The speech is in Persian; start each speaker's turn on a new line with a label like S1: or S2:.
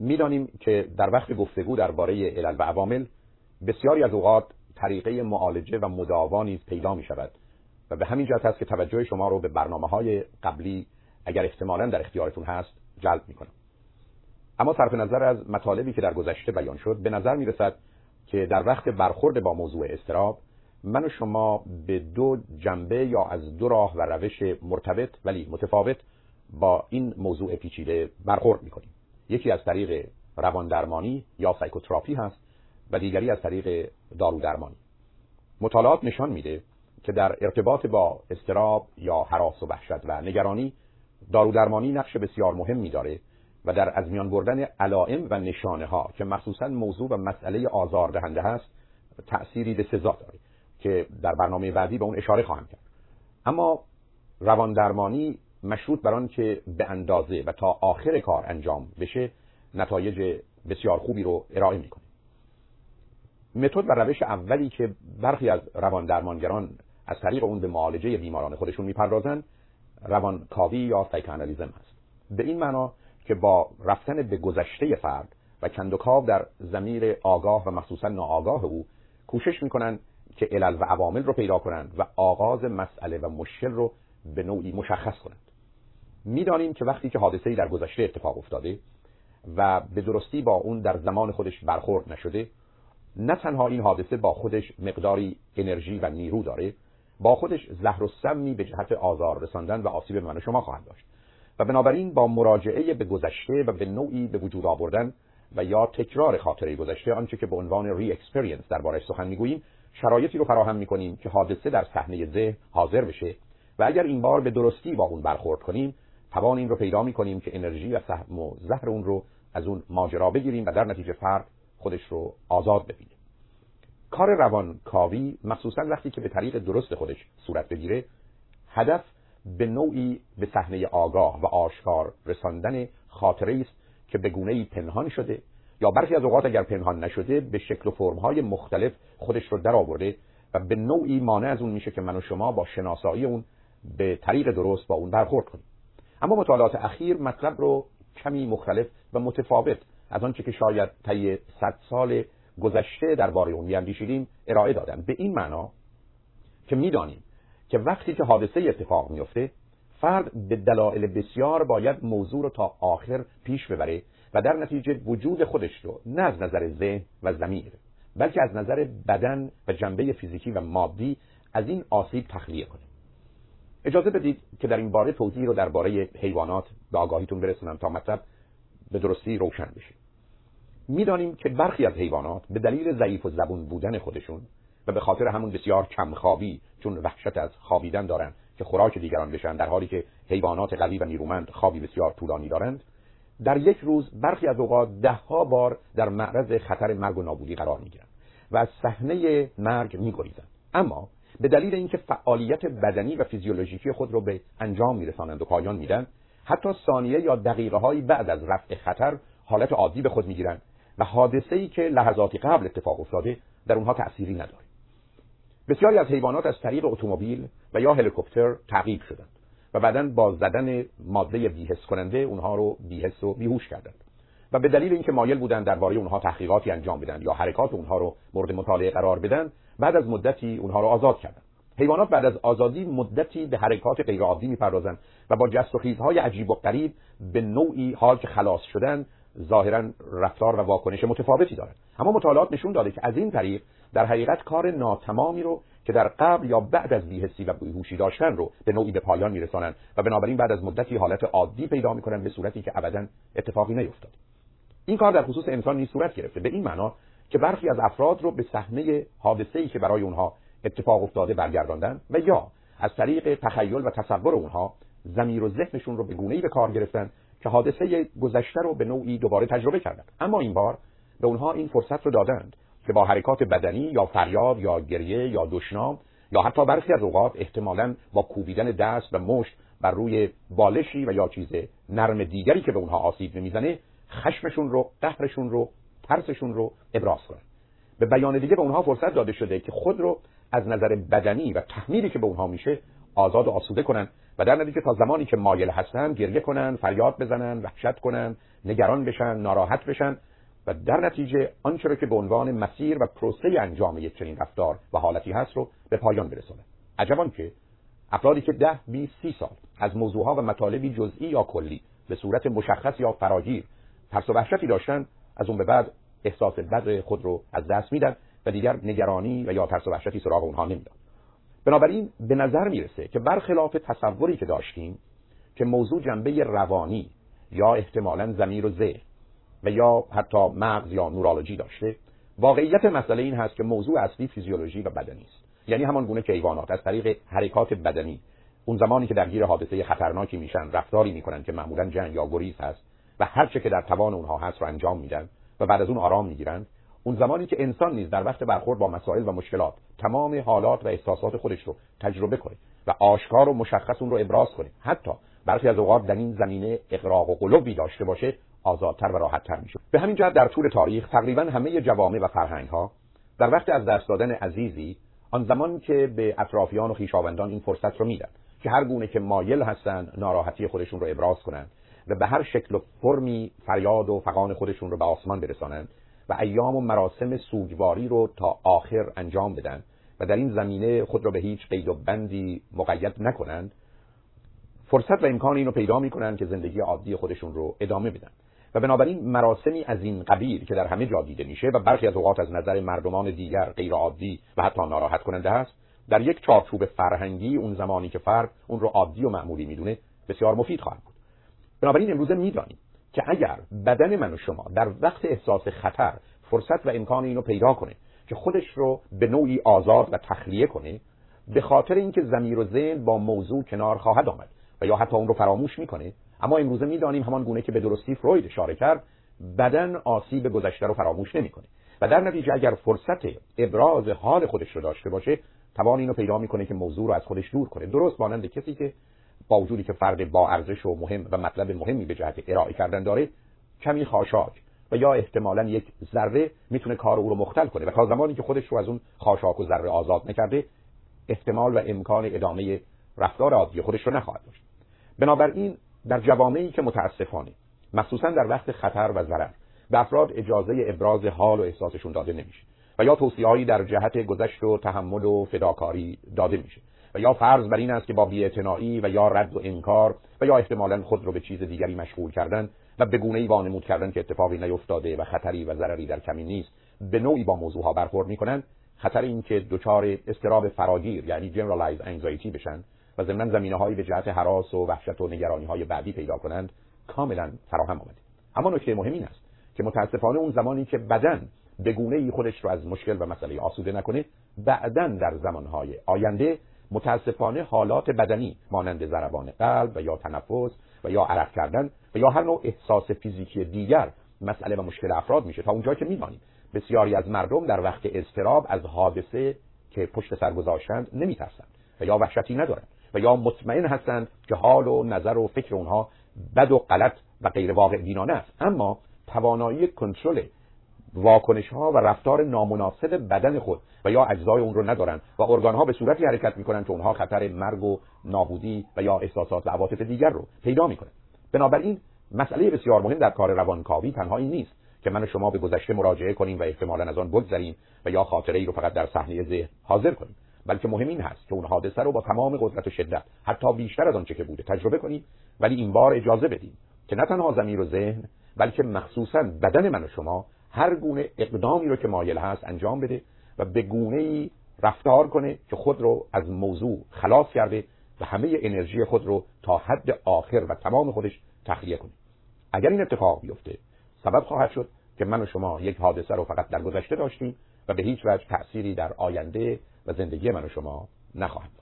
S1: می‌دانیم که در وقت گفتگو درباره علل و عوامل بسیاری از اوقات طریقه معالجه و مداوا نیز پیدا می شود و به همین جهت است که توجه شما رو به برنامه های قبلی اگر احتمالا در اختیارتون هست جلب می کنم اما صرف نظر از مطالبی که در گذشته بیان شد به نظر می رسد که در وقت برخورد با موضوع استراب من و شما به دو جنبه یا از دو راه و روش مرتبط ولی متفاوت با این موضوع پیچیده برخورد می کنیم یکی از طریق روان درمانی یا سایکوتراپی هست و دیگری از طریق دارو درمانی مطالعات نشان میده که در ارتباط با استراب یا حراس و وحشت و نگرانی دارو درمانی نقش بسیار مهمی داره و در از میان بردن علائم و نشانه ها که مخصوصا موضوع و مسئله آزار دهنده هست تأثیری به سزا داره که در برنامه بعدی به اون اشاره خواهم کرد. اما روان درمانی مشروط بر که به اندازه و تا آخر کار انجام بشه نتایج بسیار خوبی رو ارائه می‌کنه. متد و روش اولی که برخی از روان درمانگران از طریق اون به معالجه بیماران خودشون می‌پردازن روانکاوی یا سایکوانالیزم هست. به این معنا که با رفتن به گذشته فرد و کندوکاو در زمیر آگاه و مخصوصا ناآگاه او کوشش می‌کنن که علل و عوامل رو پیدا کنند و آغاز مسئله و مشکل رو به نوعی مشخص کنند. می‌دانیم که وقتی که حادثه در گذشته اتفاق افتاده و به درستی با اون در زمان خودش برخورد نشده نه تنها این حادثه با خودش مقداری انرژی و نیرو داره با خودش زهر و سمی به جهت آزار رساندن و آسیب من و شما خواهد داشت. و بنابراین با مراجعه به گذشته و به نوعی به وجود آوردن و یا تکرار خاطره گذشته آنچه که به عنوان ری اکسپریانس دربارش سخن می‌گوییم شرایطی رو فراهم می‌کنیم که حادثه در صحنه ذهن حاضر بشه و اگر این بار به درستی با اون برخورد کنیم توان این رو پیدا می‌کنیم که انرژی و سهم و زهر اون رو از اون ماجرا بگیریم و در نتیجه فرد خودش رو آزاد ببینه. کار روانکاوی مخصوصا وقتی که به طریق درست خودش صورت بگیره هدف به نوعی به صحنه آگاه و آشکار رساندن خاطره است که به گونه پنهان شده یا برخی از اوقات اگر پنهان نشده به شکل و فرمهای مختلف خودش رو در آورده و به نوعی مانع از اون میشه که من و شما با شناسایی اون به طریق درست با اون برخورد کنیم. اما مطالعات اخیر مطلب رو کمی مختلف و متفاوت از آنچه که شاید طی صد سال گذشته درباره اون میاندیشیدیم ارائه دادن. به این معنا که می‌دانیم که وقتی که حادثه اتفاق میفته فرد به دلایل بسیار باید موضوع رو تا آخر پیش ببره و در نتیجه وجود خودش رو نه از نظر ذهن و زمیر بلکه از نظر بدن و جنبه فیزیکی و مادی از این آسیب تخلیه کنه. اجازه بدید که در این باره توضیح رو درباره حیوانات به آگاهیتون برسونم تا مطلب به درستی روشن بشه. می‌دانیم که برخی از حیوانات به دلیل ضعیف و زبون بودن خودشون و به خاطر همون بسیار کمخوابی چون وحشت از خوابیدن دارند که خوراک دیگران بشن در حالی که حیوانات قوی و نیرومند خوابی بسیار طولانی دارند در یک روز برخی از اوقات دهها بار در معرض خطر مرگ و نابودی قرار می‌گیرند و از صحنه مرگ میگریزند. اما به دلیل اینکه فعالیت بدنی و فیزیولوژیکی خود را به انجام میرسانند و پایان میدن حتی ثانیه یا دقیقه هایی بعد از رفع خطر حالت عادی به خود می‌گیرند و حادثه ای که لحظاتی قبل اتفاق افتاده در اونها تأثیری نداره. بسیاری از حیوانات از طریق اتومبیل و یا هلیکوپتر تعقیب شدند و بعدا با زدن ماده بیهس کننده اونها رو بیهس و بیهوش کردند. و به دلیل اینکه مایل بودند درباره اونها تحقیقاتی انجام بدن یا حرکات اونها رو مورد مطالعه قرار بدن بعد از مدتی اونها رو آزاد کردند حیوانات بعد از آزادی مدتی به حرکات غیرعادی می‌پردازند و با جست و خیزهای عجیب و غریب به نوعی حال که خلاص شدن ظاهرا رفتار و واکنش متفاوتی دارند. اما مطالعات نشون داده که از این طریق در حقیقت کار ناتمامی رو که در قبل یا بعد از بیهسی و بیهوشی داشتن رو به نوعی به پایان میرسانند و بنابراین بعد از مدتی حالت عادی پیدا می‌کنن به صورتی که ابدا اتفاقی نیفتاد. این کار در خصوص انسان نیز صورت گرفته. به این معنا که برخی از افراد رو به صحنه حادثه‌ای که برای اونها اتفاق افتاده برگرداندن و یا از طریق تخیل و تصور اونها زمیر و ذهنشون رو به گونه‌ای به کار گرفتن که حادثه گذشته رو به نوعی دوباره تجربه کردند اما این بار به اونها این فرصت رو دادند که با حرکات بدنی یا فریاد یا گریه یا دشنام یا حتی برخی از اوقات احتمالا با کوبیدن دست و مشت بر روی بالشی و یا چیز نرم دیگری که به اونها آسیب نمی‌زنه خشمشون رو قهرشون رو ترسشون رو ابراز کنند به بیان دیگه به اونها فرصت داده شده که خود رو از نظر بدنی و تحمیلی که به اونها میشه آزاد و آسوده کنن و در نتیجه تا زمانی که مایل هستن گریه کنن فریاد بزنن وحشت کنن نگران بشن ناراحت بشن و در نتیجه آنچه را که به عنوان مسیر و پروسه انجام یک چنین رفتار و حالتی هست رو به پایان برسونه. عجبان که افرادی که ده 20 سی سال از موضوعها و مطالبی جزئی یا کلی به صورت مشخص یا فراگیر ترس و وحشتی داشتن از اون به بعد احساس بد خود رو از دست میدن و دیگر نگرانی و یا ترس و وحشتی سراغ اونها نمیدن بنابراین به نظر می‌رسه که برخلاف تصوری که داشتیم که موضوع جنبه روانی یا احتمالا زمیر و ذهن و یا حتی مغز یا نورولوژی داشته واقعیت مسئله این هست که موضوع اصلی فیزیولوژی و بدنی است. یعنی همان گونه که حیوانات از طریق حرکات بدنی اون زمانی که درگیر حادثه خطرناکی میشن رفتاری می‌کنن که معمولا جنگ یا گریز هست و هر چه که در توان اونها هست رو انجام میدن و بعد از اون آرام می‌گیرند. اون زمانی که انسان نیز در وقت برخورد با مسائل و مشکلات تمام حالات و احساسات خودش رو تجربه کنه و آشکار و مشخص اون رو ابراز کنه حتی برخی از اوقات در این زمینه اقراق و قلوبی داشته باشه آزادتر و راحتتر میشه. به همین جهت در طول تاریخ تقریبا همه جوامع و فرهنگ ها در وقت از دست دادن عزیزی آن زمان که به اطرافیان و خویشاوندان این فرصت رو میدن که هر گونه که مایل هستن ناراحتی خودشون رو ابراز کنند و به هر شکل و فرمی فریاد و فقان خودشون رو به آسمان برسانند و ایام و مراسم سوگواری رو تا آخر انجام بدن و در این زمینه خود را به هیچ قید و بندی مقید نکنند فرصت و امکان اینو پیدا می‌کنن که زندگی عادی خودشون رو ادامه بدن. و بنابراین مراسمی از این قبیل که در همه جا دیده میشه و برخی از اوقات از نظر مردمان دیگر غیر عادی و حتی ناراحت کننده است در یک چارچوب فرهنگی اون زمانی که فرد اون رو عادی و معمولی می‌دونه بسیار مفید خواهد بنابراین امروزه می‌دانیم که اگر بدن من و شما در وقت احساس خطر فرصت و امکان اینو پیدا کنه که خودش رو به نوعی آزاد و تخلیه کنه به خاطر اینکه زمیر و ذهن با موضوع کنار خواهد آمد و یا حتی اون رو فراموش می‌کنه اما امروزه می‌دانیم همان گونه که به درستی فروید اشاره کرد بدن آسیب گذشته رو فراموش نمی‌کنه. و در نتیجه اگر فرصت ابراز حال خودش رو داشته باشه توان اینو پیدا می‌کنه که موضوع رو از خودش دور کنه. درست مانند کسی که با وجودی که فرد با ارزش و مهم و مطلب مهمی به جهت ارائه کردن داره کمی خاشاک و یا احتمالا یک ذره می‌تونه کار او رو مختل کنه و تا زمانی که خودش رو از اون خاشاک و ذره آزاد نکرده احتمال و امکان ادامه رفتار عادی خودش رو نخواهد داشت. بنابراین در جوامعی که متاسفانه مخصوصا در وقت خطر و ضرر به افراد اجازه ابراز حال و احساسشون داده نمیشه و یا توصیه‌هایی در جهت گذشت و تحمل و فداکاری داده میشه. و یا فرض بر این است که با بی‌اعتنایی و یا رد و انکار و یا احتمالا خود رو به چیز دیگری مشغول کردن و به گونه‌ای وانمود کردن که اتفاقی نیفتاده و خطری و ضرری در کمی نیست به نوعی با موضوعها برخورد می‌کنن. خطر این که دچار استراب فراگیر یعنی generalized anxiety بشن و ضمن زمینه هایی به جهت حراس و وحشت و نگرانی های بعدی پیدا کنند کاملا فراهم آمده. اما نکته مهم این است که متاسفانه اون زمانی که بدن به گونه ای خودش رو از مشکل و مسئله آسوده نکنه بعدا در زمانهای آینده متاسفانه حالات بدنی مانند ضربان قلب و یا تنفس و یا عرق کردن و یا هر نوع احساس فیزیکی دیگر مسئله و مشکل افراد میشه. تا اونجا که میمانیم بسیاری از مردم در وقت اضطراب از حادثه که پشت سر گذاشتند نمیترسند و یا وحشتی ندارند و یا مطمئن هستند که حال و نظر و فکر اونها بد و غلط و غیر واقع بینانه است. اما توانایی کنترل واکنش ها و رفتار نامناسب بدن خود و یا اجزای اون رو ندارن و ارگان ها به صورتی حرکت می‌کنن که اونها خطر مرگ و نابودی و یا احساسات و عواطف دیگر رو پیدا می‌کنن. بنابراین مسئله بسیار مهم در کار روانکاوی تنها این نیست که من و شما به گذشته مراجعه کنیم و احتمالا از آن بگذریم و یا خاطره ای رو فقط در صحنه ذهن حاضر کنیم بلکه مهم این هست که اون حادثه رو با تمام قدرت و شدت حتی بیشتر از آنچه که بوده تجربه کنیم ولی این بار اجازه بدیم که نه تنها زمیر و ذهن بلکه مخصوصا بدن من و شما هر گونه اقدامی رو که مایل هست انجام بده و به گونه ای رفتار کنه که خود رو از موضوع خلاص کرده و همه انرژی خود رو تا حد آخر و تمام خودش تخلیه کنه. اگر این اتفاق بیفته سبب خواهد شد که من و شما یک حادثه رو فقط در گذشته داشتیم و به هیچ وجه تأثیری در آینده و زندگی من و شما نخواهد